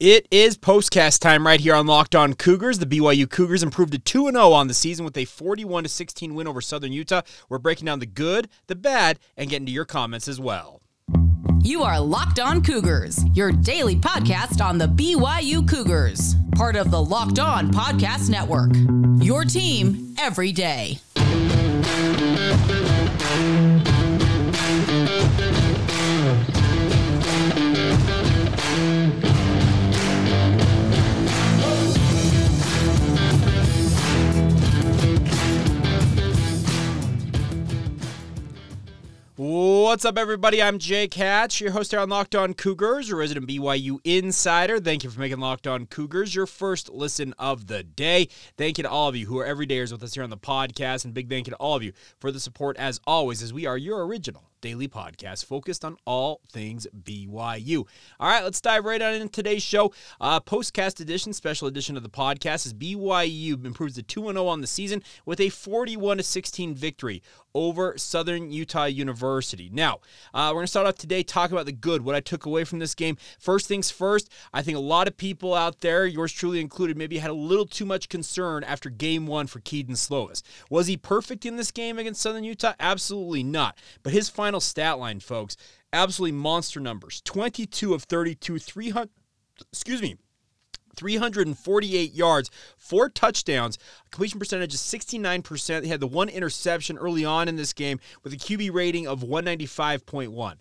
It is postcast time right here on Locked On Cougars. The BYU Cougars improved to 2 0 on the season with a 41 16 win over Southern Utah. We're breaking down the good, the bad, and getting to your comments as well. You are Locked On Cougars, your daily podcast on the BYU Cougars, part of the Locked On Podcast Network. Your team every day. What's up, everybody? I'm Jake Hatch, your host here on Locked On Cougars, your resident BYU insider. Thank you for making Locked On Cougars your first listen of the day. Thank you to all of you who are everydayers with us here on the podcast, and big thank you to all of you for the support as always, as we are your original daily podcast focused on all things BYU. All right, let's dive right on into today's show. Uh, postcast edition, special edition of the podcast is BYU improves to 2 0 on the season with a 41 16 victory over Southern Utah University. Now, uh, we're going to start off today talking about the good, what I took away from this game. First things first, I think a lot of people out there, yours truly included, maybe had a little too much concern after game one for Kedon Slovis. Was he perfect in this game against Southern Utah? Absolutely not. But his final stat line, folks, absolutely monster numbers 22 of 32, 300, excuse me, 348 yards, four touchdowns. Completion percentage is 69%. He had the one interception early on in this game with a QB rating of 195.1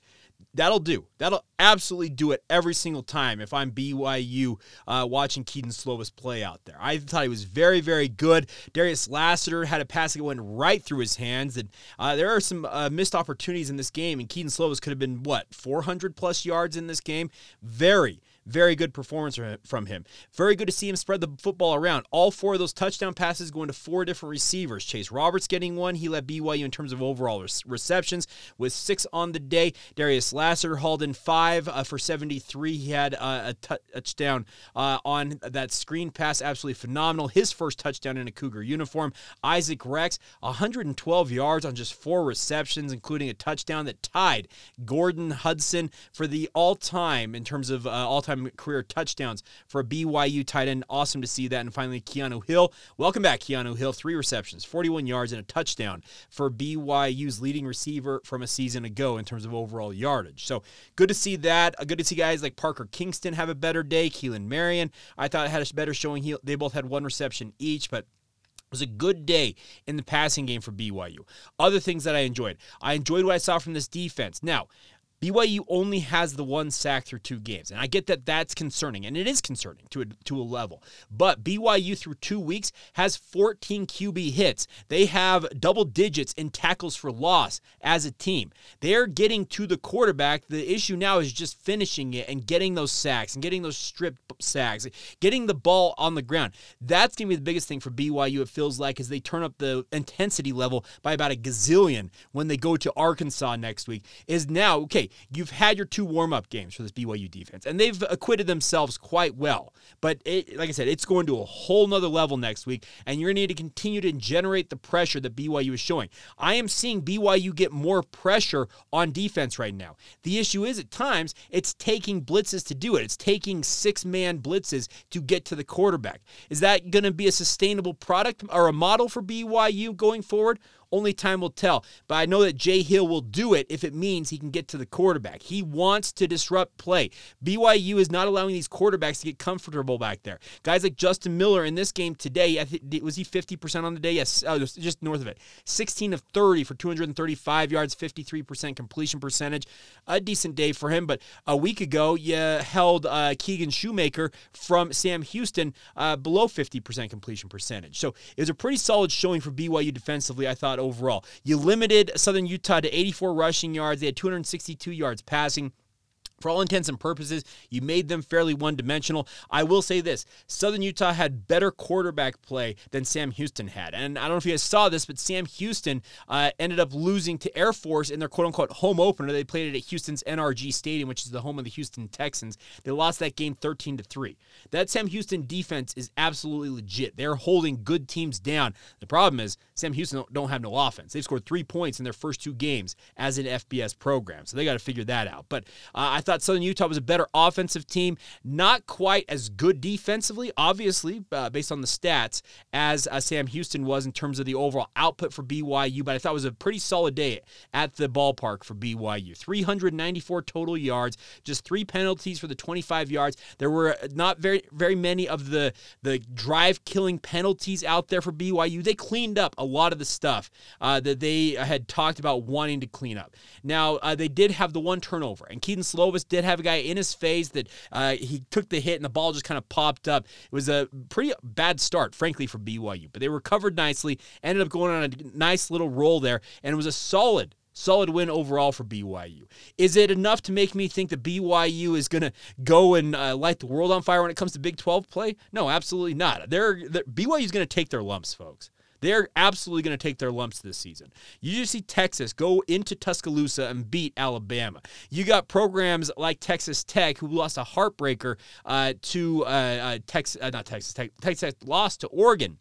that'll do. That'll absolutely do it every single time if I'm BYU uh, watching Kedon Slovis play out there. I thought he was very, very good. Darius Lassiter had a pass that went right through his hands. And uh, there are some uh, missed opportunities in this game, and Kedon Slovis could have been, what, 400 plus yards in this game? Very, very good performance from him. Very good to see him spread the football around. All four of those touchdown passes going to four different receivers. Chase Roberts getting one. He led BYU in terms of overall receptions with six on the day. Darius Lassiter hauled in five uh, for 73. He had uh, a t- touchdown uh, on that screen pass. Absolutely phenomenal. His first touchdown in a Cougar uniform. Isaac Rex, 112 yards on just four receptions, including a touchdown that tied Gordon Hudson for the all time in terms of uh, all time time career touchdowns for a BYU tight end. Awesome to see that. And finally, Keanu Hill. Welcome back, Keanu Hill. Three receptions, 41 yards, and a touchdown for BYU's leading receiver from a season ago in terms of overall yardage. So good to see that. Uh, good to see guys like Parker Kingston have a better day. Keelan Marion, I thought had a better showing. He, they both had one reception each, but it was a good day in the passing game for BYU. Other things that I enjoyed. I enjoyed what I saw from this defense. Now, BYU only has the one sack through two games. And I get that that's concerning, and it is concerning to a, to a level. But BYU through two weeks has 14 QB hits. They have double digits in tackles for loss as a team. They're getting to the quarterback. The issue now is just finishing it and getting those sacks and getting those strip sacks, getting the ball on the ground. That's going to be the biggest thing for BYU, it feels like, as they turn up the intensity level by about a gazillion when they go to Arkansas next week. Is now, okay, you've had your two warm up games for this BYU defense, and they've acquitted themselves quite well. But it, like I said, it's going to a whole nother level next week, and you're going to need to continue to generate the pressure that BYU is showing. I am seeing BYU get more pressure on defense right now. The issue is at times it's taking blitzes to do it, it's taking six man blitzes to get to the quarterback. Is that going to be a sustainable product or a model for BYU going forward? Only time will tell. But I know that Jay Hill will do it if it means he can get to the quarterback. He wants to disrupt play. BYU is not allowing these quarterbacks to get comfortable back there. Guys like Justin Miller in this game today, was he 50% on the day? Yes, oh, just north of it. 16 of 30 for 235 yards, 53% completion percentage. A decent day for him. But a week ago, you held uh, Keegan Shoemaker from Sam Houston uh, below 50% completion percentage. So it was a pretty solid showing for BYU defensively, I thought, overall. You limited Southern Utah to 84 rushing yards. They had 262 yards passing for all intents and purposes, you made them fairly one dimensional. I will say this Southern Utah had better quarterback play than Sam Houston had. And I don't know if you guys saw this, but Sam Houston uh, ended up losing to Air Force in their quote unquote home opener. They played it at Houston's NRG Stadium, which is the home of the Houston Texans. They lost that game 13 to 3. That Sam Houston defense is absolutely legit. They're holding good teams down. The problem is Sam Houston don't, have no offense. They've scored three points in their first two games as an FBS program. So they got to figure that out. But uh, I thought thought Southern Utah was a better offensive team, not quite as good defensively, obviously, uh, based on the stats, as uh, Sam Houston was in terms of the overall output for BYU. But I thought it was a pretty solid day at the ballpark for BYU. 394 total yards, just three penalties for the 25 yards. There were not very very many of the the drive killing penalties out there for BYU. They cleaned up a lot of the stuff uh, that they had talked about wanting to clean up. Now uh, they did have the one turnover, and Kedon Slovis did have a guy in his face that uh, he took the hit and the ball just kind of popped up. It was a pretty bad start, frankly, for BYU, but they recovered nicely. Ended up going on a nice little roll there, and it was a solid Solid win overall for BYU. Is it enough to make me think that BYU is going to go and uh, light the world on fire when it comes to Big 12 play? No, absolutely not. They're, they're BYU is going to take their lumps, folks. They're absolutely going to take their lumps this season. You just see Texas go into Tuscaloosa and beat Alabama. You got programs like Texas Tech who lost a heartbreaker uh, to uh, uh Texas, uh, not Texas Tech, Texas Tech lost to Oregon.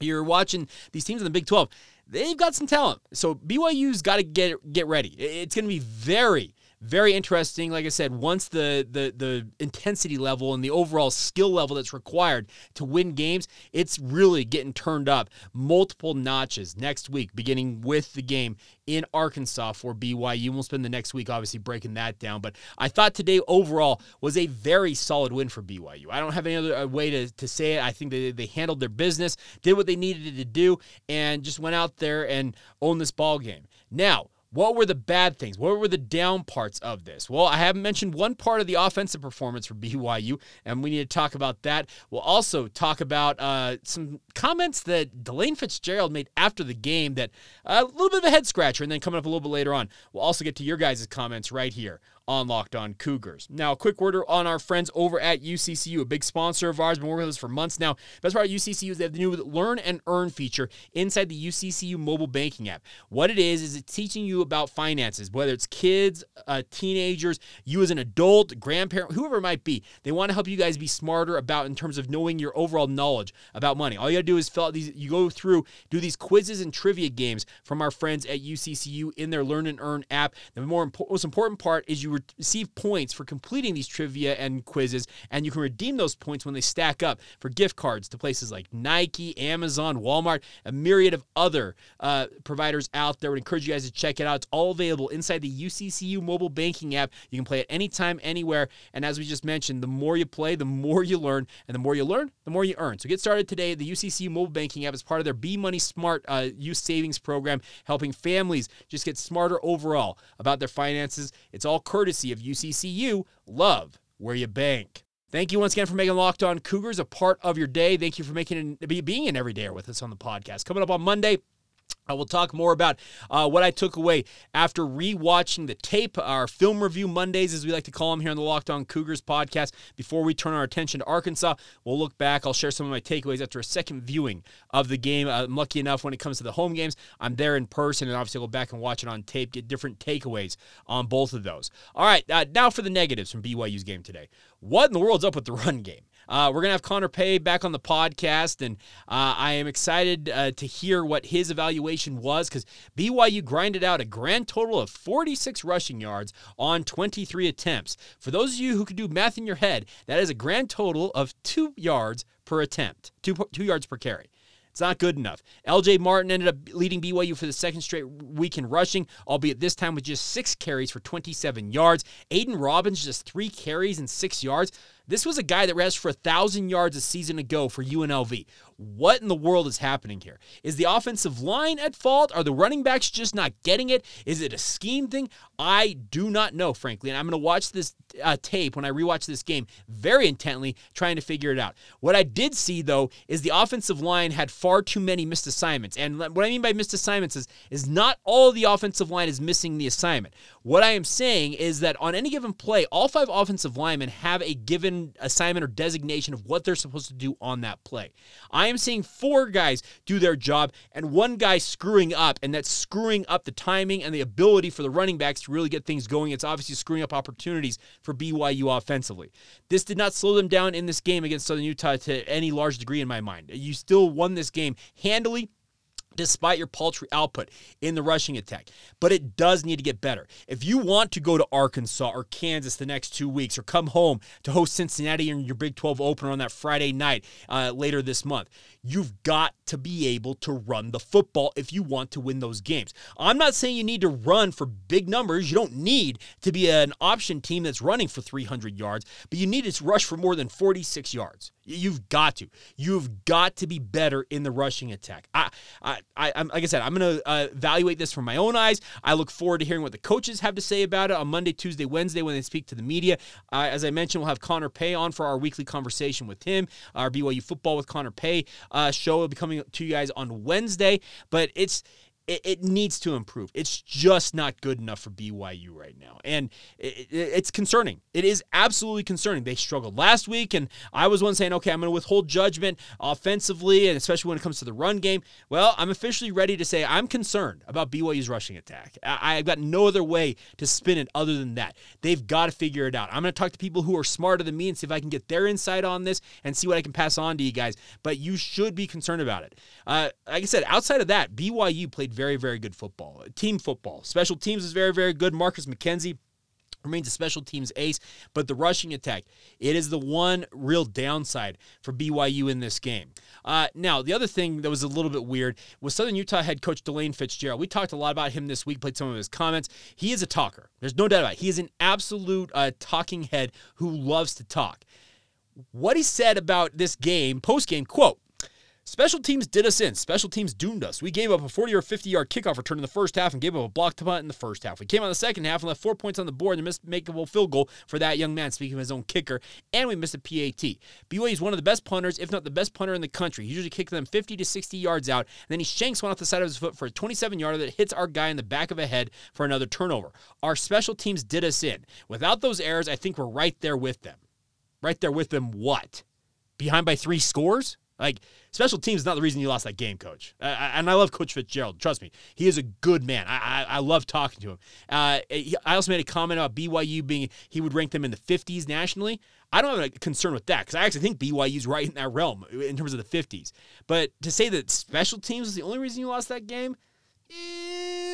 You're watching these teams in the Big 12 they've got some talent. So BYU's got to get get ready. It's going to be very very interesting. Like I said, once the the the intensity level and the overall skill level that's required to win games, it's really getting turned up multiple notches next week, beginning with the game in Arkansas for BYU. We'll spend the next week obviously breaking that down. But I thought today overall was a very solid win for BYU. I don't have any other uh, way to, to say it. I think they, they handled their business, did what they needed to do, and just went out there and owned this ball game. Now, what were the bad things? What were the down parts of this? Well, I haven't mentioned one part of the offensive performance for BYU, and we need to talk about that. We'll also talk about uh, some comments that Delane Fitzgerald made after the game that uh, a little bit of a head scratcher, and then coming up a little bit later on, we'll also get to your guys' comments right here on Locked On Cougars. Now, a quick word on our friends over at UCCU, a big sponsor of ours, been working with us for months now. Best part of UCCU is they have the new Learn and Earn feature inside the UCCU mobile banking app. What it is, is it's teaching you about finances, whether it's kids, uh, teenagers, you as an adult, grandparent, whoever it might be. They want to help you guys be smarter about in terms of knowing your overall knowledge about money. All you got to do is fill out these, you go through, do these quizzes and trivia games from our friends at UCCU in their Learn and Earn app. The more most important part is you receive points for completing these trivia and quizzes, and you can redeem those points when they stack up for gift cards to places like Nike, Amazon, Walmart, a myriad of other uh, providers out there. Would encourage you guys to check it out. It's all available inside the UCCU mobile banking app. You can play it anytime, anywhere. And as we just mentioned, the more you play, the more you learn, and the more you learn, the more you earn. So get started today. The UCCU mobile banking app is part of their B Money Smart uh, youth savings program, helping families just get smarter overall about their finances. It's all courtesy courtesy of UCCU. Love where you bank. Thank you once again for making Locked On Cougars a part of your day. Thank you for making it, being an everydayer with us on the podcast. Coming up on Monday, I will talk more about uh, what I took away after rewatching the tape, our film review Mondays, as we like to call them here on the Locked On Cougars podcast. Before we turn our attention to Arkansas, we'll look back. I'll share some of my takeaways after a second viewing of the game. I'm lucky enough when it comes to the home games, I'm there in person, and obviously I'll go back and watch it on tape, get different takeaways on both of those. All right, uh, now for the negatives from BYU's game today. What in the world's up with the run game? Uh, we're going to have Connor Pay back on the podcast, and uh, I am excited uh, to hear what his evaluation was because BYU grinded out a grand total of 46 rushing yards on 23 attempts. For those of you who can do math in your head, that is a grand total of two yards per attempt, two, two yards per carry. It's not good enough. LJ Martin ended up leading BYU for the second straight week in rushing, albeit this time with just six carries for 27 yards. Aidan Robbins, just three carries and six yards. This was a guy that rushed for a thousand yards a season ago for UNLV. What in the world is happening here? Is the offensive line at fault? Are the running backs just not getting it? Is it a scheme thing? I do not know, frankly. And I'm going to watch this uh, tape when I rewatch this game very intently, trying to figure it out. What I did see, though, is the offensive line had far too many missed assignments. And what I mean by missed assignments is, is not all the offensive line is missing the assignment. What I am saying is that on any given play, all five offensive linemen have a given assignment or designation of what they're supposed to do on that play. I am seeing four guys do their job and one guy screwing up, and that's screwing up the timing and the ability for the running backs to really get things going. It's obviously screwing up opportunities for BYU offensively. This did not slow them down in this game against Southern Utah to any large degree in my mind. You still won this game handily despite your paltry output in the rushing attack. But it does need to get better. If you want to go to Arkansas or Kansas the next two weeks or come home to host Cincinnati in your Big 12 opener on that Friday night uh, later this month, you've got to be able to run the football if you want to win those games. I'm not saying you need to run for big numbers. You don't need to be an option team that's running for 300 yards, but you need to rush for more than 46 yards. You've got to. You've got to be better in the rushing attack. I, I, I am like I said, I'm going to uh, evaluate this from my own eyes. I look forward to hearing what the coaches have to say about it on Monday, Tuesday, Wednesday when they speak to the media. Uh, as I mentioned, we'll have Connor Pay on for our weekly conversation with him. Our BYU football with Connor Pay uh, show will be coming to you guys on Wednesday. But it's it, it, needs to improve. It's just not good enough for BYU right now. And it, it, it's concerning. It is absolutely concerning. They struggled last week, and I was one saying, okay, I'm going to withhold judgment offensively, and especially when it comes to the run game. Well, I'm officially ready to say I'm concerned about BYU's rushing attack. I, I've got no other way to spin it other than that. They've got to figure it out. I'm going to talk to people who are smarter than me and see if I can get their insight on this and see what I can pass on to you guys. But you should be concerned about it. Uh, like I said, outside of that, BYU played very, very good football. Team football. Special teams is very, very good. Marcus McKenzie remains a special teams ace, but the rushing attack, it is the one real downside for BYU in this game. Uh, now, the other thing that was a little bit weird was Southern Utah head coach Delane Fitzgerald. We talked a lot about him this week, played some of his comments. He is a talker. There's no doubt about it. He is an absolute uh, talking head who loves to talk. What he said about this game, post game, quote, Special teams did us in. Special teams doomed us. We gave up a 40 or 50 yard kickoff return in the first half and gave up a blocked punt in the first half. We came in the second half and left four points on the board and missed makeable field goal for that young man, speaking of his own kicker, and we missed a PAT. BYU is one of the best punters, if not the best punter in the country. He usually kicks them 50 to 60 yards out, and then he shanks one off the side of his foot for a 27 yarder that hits our guy in the back of the head for another turnover. Our special teams did us in. Without those errors, I think we're right there with them. Right there with them, what? Behind by three scores? Like, special teams is not the reason you lost that game, coach. Uh, and I love Coach Fitzgerald. Trust me, he is a good man. I, I, I love talking to him. Uh, I also made a comment about BYU being, he would rank them in the 50s nationally. I don't have a concern with that because I actually think BYU's right in that realm in terms of the 50s. But to say that special teams is the only reason you lost that game, eh,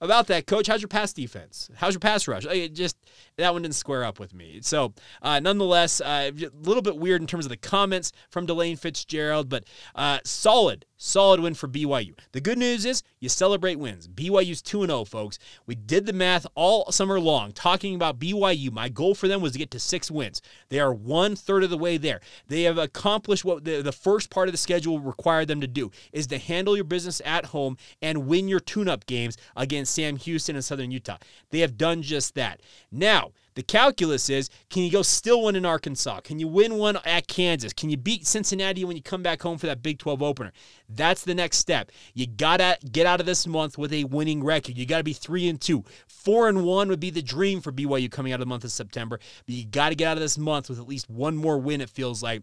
about that, coach. How's your pass defense? How's your pass rush? It just that one didn't square up with me. So, uh, nonetheless, uh, a little bit weird in terms of the comments from Delane Fitzgerald, but uh, solid, solid win for BYU. The good news is you celebrate wins. BYU's 2 0, folks. We did the math all summer long talking about BYU. My goal for them was to get to six wins. They are one third of the way there. They have accomplished what the, the first part of the schedule required them to do is to handle your business at home and win your tune up games against Sam Houston and Southern Utah. They have done just that. Now, the calculus is can you go still win in Arkansas? Can you win one at Kansas? Can you beat Cincinnati when you come back home for that Big 12 opener? That's the next step. You got to get out of this month with a winning record. You got to be 3 and 2. 4 and 1 would be the dream for BYU coming out of the month of September, but you got to get out of this month with at least one more win it feels like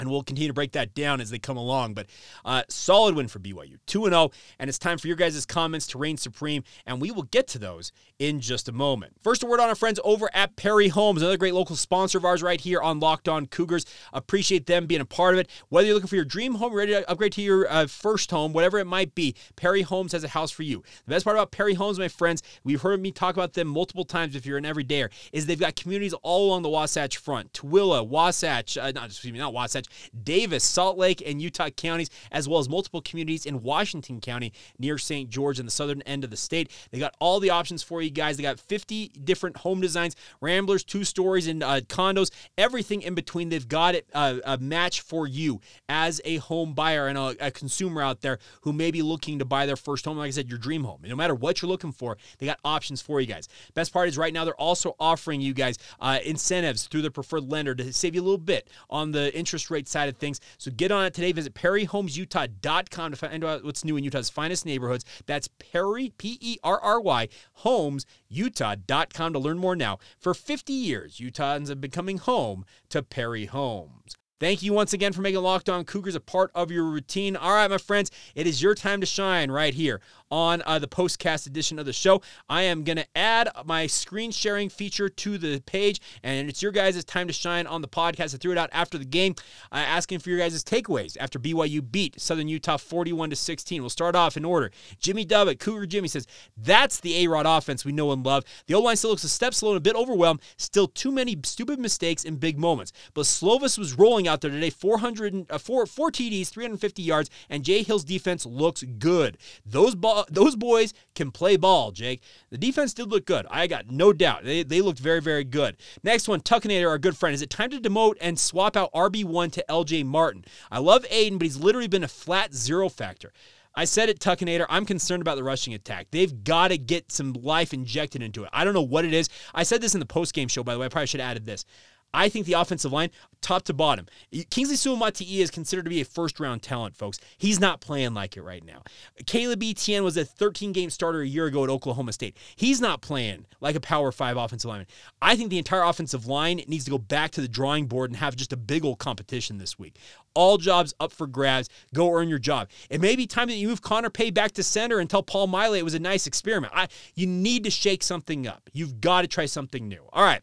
and we'll continue to break that down as they come along. But uh, solid win for BYU, 2 0. And it's time for your guys' comments to reign supreme. And we will get to those in just a moment. First, a word on our friends over at Perry Homes, another great local sponsor of ours right here on Locked On Cougars. Appreciate them being a part of it. Whether you're looking for your dream home, ready to upgrade to your uh, first home, whatever it might be, Perry Homes has a house for you. The best part about Perry Homes, my friends, we've heard me talk about them multiple times if you're an everydayer, is they've got communities all along the Wasatch Front Tooele, Wasatch, uh, not, excuse me, not Wasatch, Davis, Salt Lake, and Utah counties, as well as multiple communities in Washington County near St. George in the southern end of the state. They got all the options for you guys. They got 50 different home designs, ramblers, two stories, and uh, condos, everything in between. They've got it uh, a match for you as a home buyer and a, a consumer out there who may be looking to buy their first home. Like I said, your dream home. no matter what you're looking for, they got options for you guys. Best part is right now they're also offering you guys uh, incentives through their preferred lender to save you a little bit on the interest rate side of things. So get on it today. Visit perryhomesutah.com to find out what's new in Utah's finest neighborhoods. That's Perry, P E R R Y, homesutah.com to learn more now. For 50 years, Utahns have been coming home to Perry Homes. Thank you once again for making Locked On Cougars a part of your routine. All right, my friends, it is your time to shine right here on uh, the postcast edition of the show. I am going to add my screen sharing feature to the page, and it's your guys' time to shine on the podcast. I threw it out after the game, uh, asking for your guys' takeaways after BYU beat Southern Utah 41 to 16. We'll start off in order. Jimmy Dub Cougar Jimmy says, That's the A Rod offense we know and love. The O line still looks a step slow and a bit overwhelmed. Still too many stupid mistakes in big moments. But Slovis was rolling out there today 400, uh, four, four TDs, 350 yards, and Jay Hill's defense looks good. Those, ball, Uh, those boys can play ball, Jake. The defense did look good. I got no doubt. They, they looked very, very good. Next one, Tuckinator, our good friend. Is it time to demote and swap out RB1 to LJ Martin? I love Aidan, but he's literally been a flat zero factor. I said it, Tuckinator. I'm concerned about the rushing attack. They've got to get some life injected into it. I don't know what it is. I said this in the post game show, by the way. I probably should have added this. I think the offensive line, top to bottom, Kingsley Suamataia is considered to be a first round talent, folks. He's not playing like it right now. Caleb Etienne was a 13 game starter a year ago at Oklahoma State. He's not playing like a power five offensive lineman. I think the entire offensive line needs to go back to the drawing board and have just a big old competition this week. All jobs up for grabs. Go earn your job. It may be time that you move Connor Pay back to center and tell Paul Maile it was a nice experiment. I, you need to shake something up. You've got to try something new. All right.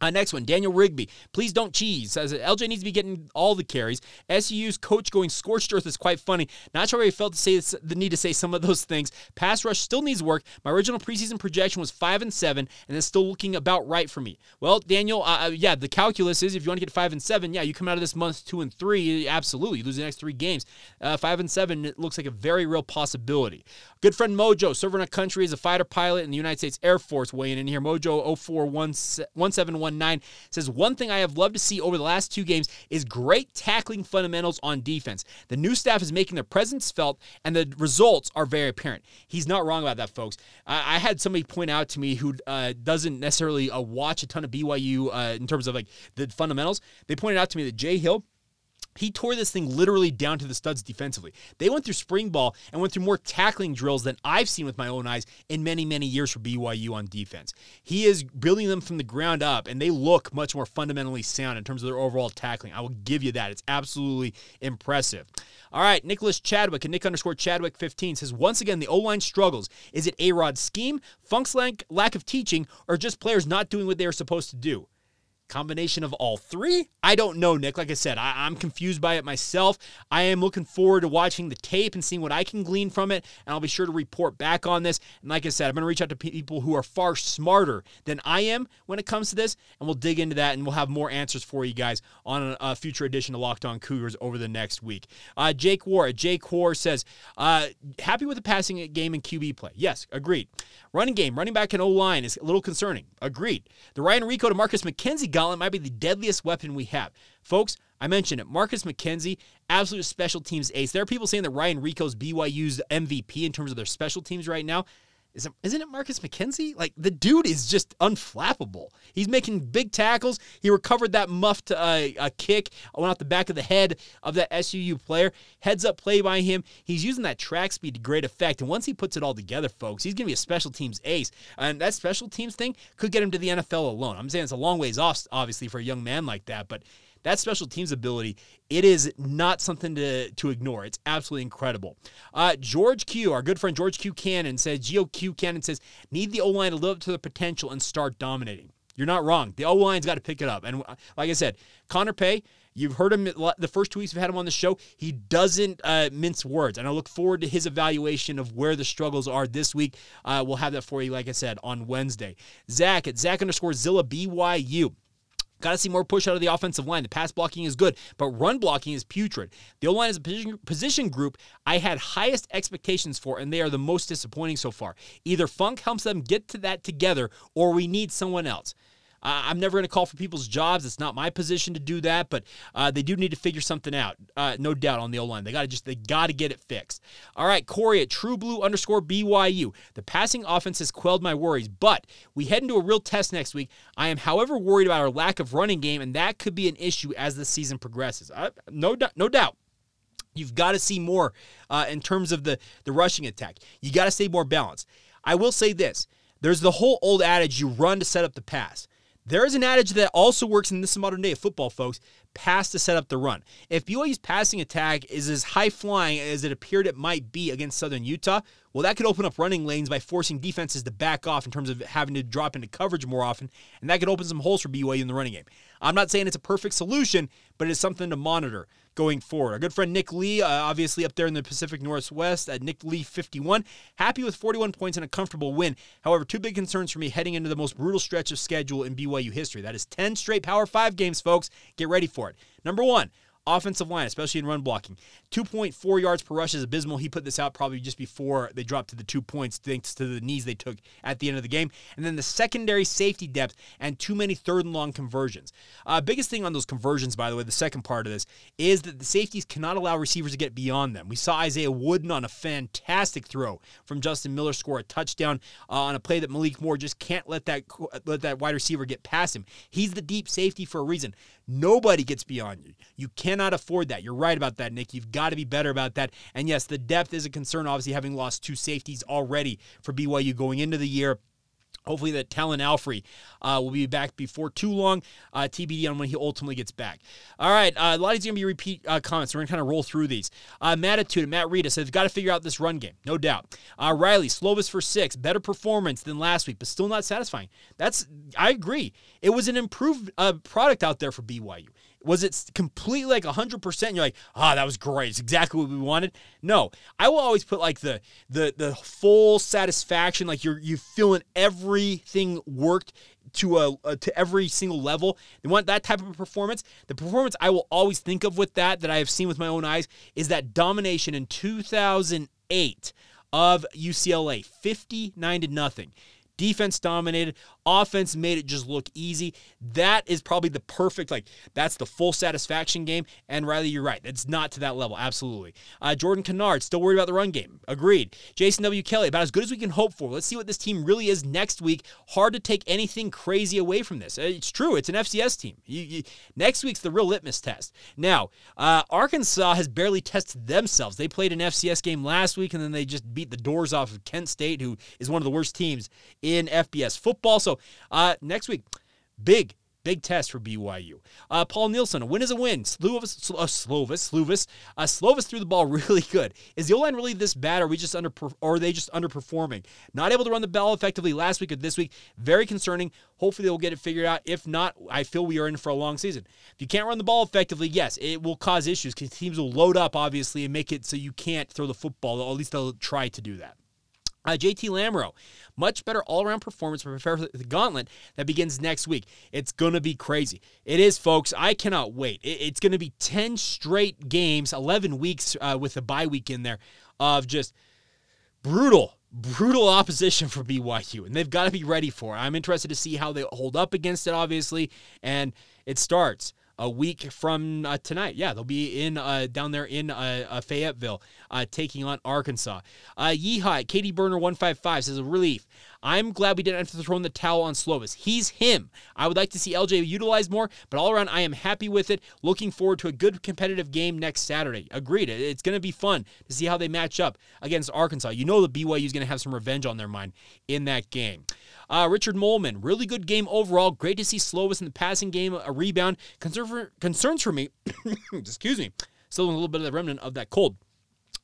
Uh, next one, Daniel Rigby. Please don't cheese. Says LJ needs to be getting all the carries. SU's coach going scorched earth is quite funny. Not sure I felt to say this, the need to say some of those things. Pass rush still needs work. My original preseason projection was five and seven, and it's still looking about right for me. Well, Daniel, uh, uh yeah, the calculus is if you want to get five and seven, yeah, you come out of this month two and three, absolutely, you lose the next three games. Uh, five and seven, it looks like a very real possibility. Good friend Mojo, serving a country as a fighter pilot in the United States Air Force, weighing in here. Mojo 041719 says, One thing I have loved to see over the last two games is great tackling fundamentals on defense. The new staff is making their presence felt, and the results are very apparent. He's not wrong about that, folks. I, I had somebody point out to me who uh, doesn't necessarily uh, watch a ton of BYU uh, in terms of like the fundamentals. They pointed out to me that Jay Hill he tore this thing literally down to the studs defensively. They went through spring ball and went through more tackling drills than I've seen with my own eyes in many, many years for BYU on defense. He is building them from the ground up, and they look much more fundamentally sound in terms of their overall tackling. I will give you that. It's absolutely impressive. All right, Nicholas Chadwick and Nick underscore Chadwick 15 says once again the O line struggles. Is it A Rod's scheme, Funk's lack of teaching, or just players not doing what they are supposed to do? Combination of all three? I don't know nick. Like i said I, am confused by it myself. I am looking forward to watching the tape and seeing what i can glean from it and i'll be sure to report back on this. And like i said i'm going to reach out to people who are far smarter than i am when it comes to this and we'll dig into that and we'll have more answers for you guys on a, future edition of locked on cougars over the next week. Uh, jake war jake war says uh, happy with the passing game and qb play. Yes agreed. Running game running back and o line is a little concerning. Agreed. The ryan Rehkow to marcus mckenzie gauntlet might be the deadliest weapon we have. Folks, I mentioned it. Marcus McKenzie, absolute special teams ace. There are people saying that Ryan Rehkow's BYU's MVP in terms of their special teams right now. Isn't, isn't it Marcus McKenzie? Like the dude is just unflappable. He's making big tackles. He recovered that muffed uh, a kick, went off the back of the head of that SUU player. Heads up play by him. He's using that track speed to great effect. And once he puts it all together, folks, he's going to be a special teams ace. And that special teams thing could get him to the NFL alone. I'm saying it's a long ways off, obviously, for a young man like that, but that special teams ability, it is not something to, to ignore. It's absolutely incredible. Uh, George Q, our good friend George Q Cannon says, Geo Q Cannon says, need the O line to live up to the potential and start dominating. You're not wrong. The O line's got to pick it up. And uh, like I said, Connor Pay, You've heard him the first two weeks we've had him on the show. He doesn't uh, mince words, and I look forward to his evaluation of where the struggles are this week. Uh, we'll have that for you, like I said, on Wednesday. Zach at Zach underscore Zilla BYU. Got to see more push out of the offensive line. The pass blocking is good, but run blocking is putrid. The O line is a position, position group I had highest expectations for, and they are the most disappointing so far. Either Funk helps them get to that together, or we need someone else. Uh, I'm never going to call for people's jobs. It's not my position to do that, but uh, they do need to figure something out. Uh, no doubt on the O line. They got to just they got to get it fixed. All right, Corey at True Blue underscore BYU. The passing offense has quelled my worries, but we head into a real test next week. I am, however, worried about our lack of running game, and that could be an issue as the season progresses. No, no doubt. You've got to see more uh, in terms of the, the rushing attack. You got to stay more balanced. I will say this there's the whole old adage you run to set up the pass. There is an adage that also works in this modern day of football, folks. pass to set up the run. If BYU's passing attack is as high flying as it appeared it might be against Southern Utah, well, that could open up running lanes by forcing defenses to back off in terms of having to drop into coverage more often, and that could open some holes for BYU in the running game. I'm not saying it's a perfect solution, but it's something to monitor going forward. Our good friend Nick Lee, uh, obviously up there in the Pacific Northwest at Nick Lee 51, happy with 41 points and a comfortable win. However, two big concerns for me heading into the most brutal stretch of schedule in BYU history. That is 10 straight Power 5 games, folks. Get ready for it. Number one, offensive line, especially in run blocking. 2.4 yards per rush is abysmal. He put this out probably just before they dropped to the two points, thanks to the knees they took at the end of the game. And then the secondary safety depth and too many third and long conversions. Uh, biggest thing on those conversions, by the way, the second part of this, is that the safeties cannot allow receivers to get beyond them. We saw Isaiah Wooden on a fantastic throw from Justin Miller score a touchdown uh, on a play that Malik Moore just can't let that let that wide receiver get past him. He's the deep safety for a reason. Nobody gets beyond you. You cannot afford that. You're right about that, Nick. You've got to be better about that. And yes, the depth is a concern, obviously, having lost two safeties already for BYU going into the year. Hopefully, that Talan Alfrey uh, will be back before too long. Uh, TBD on when he ultimately gets back. All right, uh, a lot of these are going to be repeat uh, comments. We're going to kind of roll through these. Uh, Mattitude, Matt Rita says, got to figure out this run game, no doubt. Uh, Riley, Slovis for six, better performance than last week, but still not satisfying. That's, I agree. It was an improved product out there for BYU. Was it completely like 100%? You're like, ah, oh, that was great. It's exactly what we wanted. No, I will always put like the the the full satisfaction, like you're you feeling everything worked to a, a, to every single level. They want that type of performance. The performance I will always think of with that that I have seen with my own eyes is that domination in 2008 of UCLA, 59 to nothing. Defense dominated. Offense made it just look easy. That is probably the perfect, like, that's the full satisfaction game. And Riley, you're right. It's not to that level. Absolutely. Uh, Jordan Kennard, still worried about the run game. Agreed. Jason W. Kelly, about as good as we can hope for. Let's see what this team really is next week. Hard to take anything crazy away from this. It's true. It's an FCS team. You, you, next week's the real litmus test. Now, uh, Arkansas has barely tested themselves. They played an FCS game last week, and then they just beat the doors off of Kent State, who is one of the worst teams in FBS football. So uh, next week, big Big test for BYU. Uh, Paul Nielsen, a win is a win. Slovis, uh, Slovis, Slovis, uh, Slovis threw the ball really good. Is the O line really this bad? Or are we just under, or are they just underperforming? Not able to run the ball effectively last week or this week. Very concerning. Hopefully they'll get it figured out. If not, I feel we are in for a long season. If you can't run the ball effectively, yes, it will cause issues because teams will load up obviously and make it so you can't throw the football. At least they'll try to do that. Uh, JT Lamro, much better all around performance for the gauntlet that begins next week. It's going to be crazy. It is, folks. I cannot wait. it's going to be 10 straight games, 11 weeks uh, with a bye week in there of just brutal, brutal opposition for BYU. And they've got to be ready for it. I'm interested to see how they hold up against it, obviously. And it starts a week from uh, tonight. Yeah, they'll be in uh, down there in uh, uh Fayetteville uh, taking on Arkansas. Uh, Yehi, Katie Burner 155 says a relief. I'm glad we didn't have to throw in the towel on Slovis. He's him. I would like to see LJ utilized more, but all around, I am happy with it. Looking forward to a good competitive game next Saturday. Agreed. It's going to be fun to see how they match up against Arkansas. You know the BYU is going to have some revenge on their mind in that game. Uh, Richard Molman, really good game overall. Great to see Slovis in the passing game, a rebound. Concern for, concerns for me, excuse me, still a little bit of the remnant of that cold.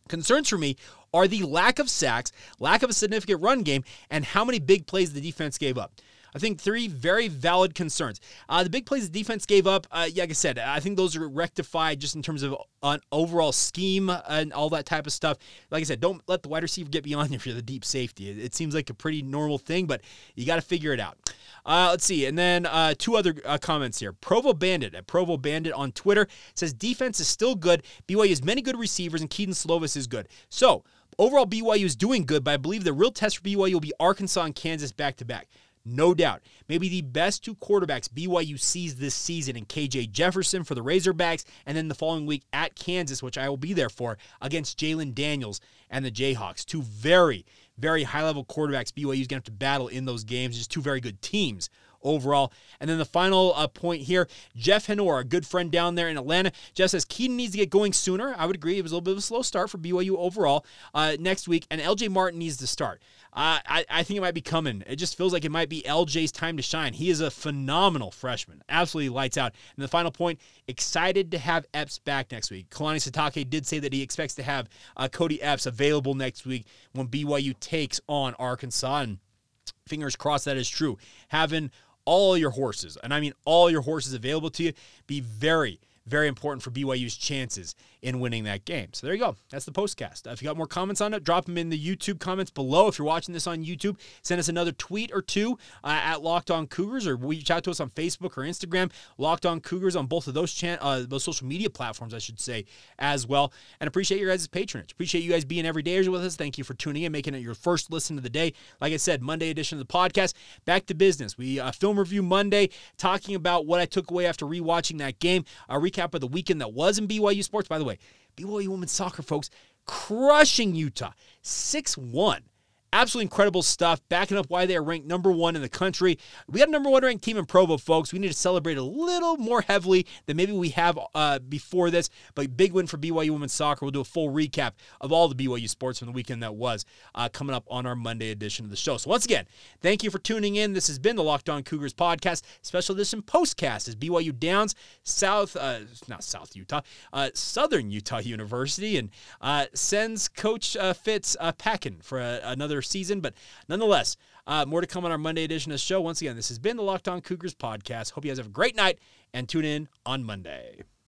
Concerns for me are the lack of sacks, lack of a significant run game, and how many big plays the defense gave up. I think three very valid concerns. Uh, the big plays the defense gave up, uh, yeah, like I said, I think those are rectified just in terms of an overall scheme and all that type of stuff. Like I said, don't let the wide receiver get beyond you if you're the deep safety. It, it seems like a pretty normal thing, but you got to figure it out. Uh, let's see. And then uh, two other uh, comments here. Provo Bandit at Provo Bandit on Twitter says defense is still good. BYU has many good receivers, and Kedon Slovis is good. So, overall, BYU is doing good, but I believe the real test for BYU will be Arkansas and Kansas back to back. No doubt. Maybe the best two quarterbacks BYU sees this season in KJ Jefferson for the Razorbacks, and then the following week at Kansas, which I will be there for, against Jalon Daniels and the Jayhawks. Two very, very high level quarterbacks BYU is going to have to battle in those games. Just two very good teams overall. And then the final uh, point here Jeff Henor, a good friend down there in Atlanta. Jeff says Kedon needs to get going sooner. I would agree. It was a little bit of a slow start for BYU overall uh, next week, and LJ Martin needs to start. Uh, I, I think it might be coming. It just feels like it might be LJ's time to shine. He is a phenomenal freshman, absolutely lights out. And the final point, excited to have Epps back next week. Kalani Sitake did say that he expects to have uh, Cody Epps available next week when BYU takes on Arkansas. And fingers crossed that is true. Having all your horses, and I mean all your horses available to you, be very, very important for BYU's chances in winning that game. So there you go. That's the postcast. if you got more comments on it, drop them in the YouTube comments below. If you're watching this on YouTube, send us another tweet or two uh, at Locked On Cougars or reach out to us on Facebook or Instagram. Locked On Cougars on both of those chan- uh, those social media platforms, I should say, as well. And appreciate your guys' patronage. Appreciate you guys being every day with us. Thank you for tuning in, making it your first listen of the day. Like I said, Monday edition of the podcast. Back to business. We uh, film review Monday, talking about what I took away after rewatching that game. A recap of the weekend that was in BYU sports. By the way, BYU women's soccer, folks, crushing Utah. 6 1 Absolutely incredible stuff, backing up why they are ranked number one in the country. We got a number one ranked team in Provo, folks. We need to celebrate a little more heavily than maybe we have uh, before this. But big win for BYU women's soccer. We'll do a full recap of all the BYU sports from the weekend that was uh, coming up on our Monday edition of the show. So once again, thank you for tuning in. This has been the Locked On Cougars podcast, special edition postcast as BYU Downs South, uh, not South Utah, uh, Southern Utah University, and uh, sends Coach uh, Fitz packing for another season. But nonetheless, uh, more to come on our Monday edition of the show. Once again, this has been the Locked On Cougars podcast. Hope you guys have a great night and tune in on Monday.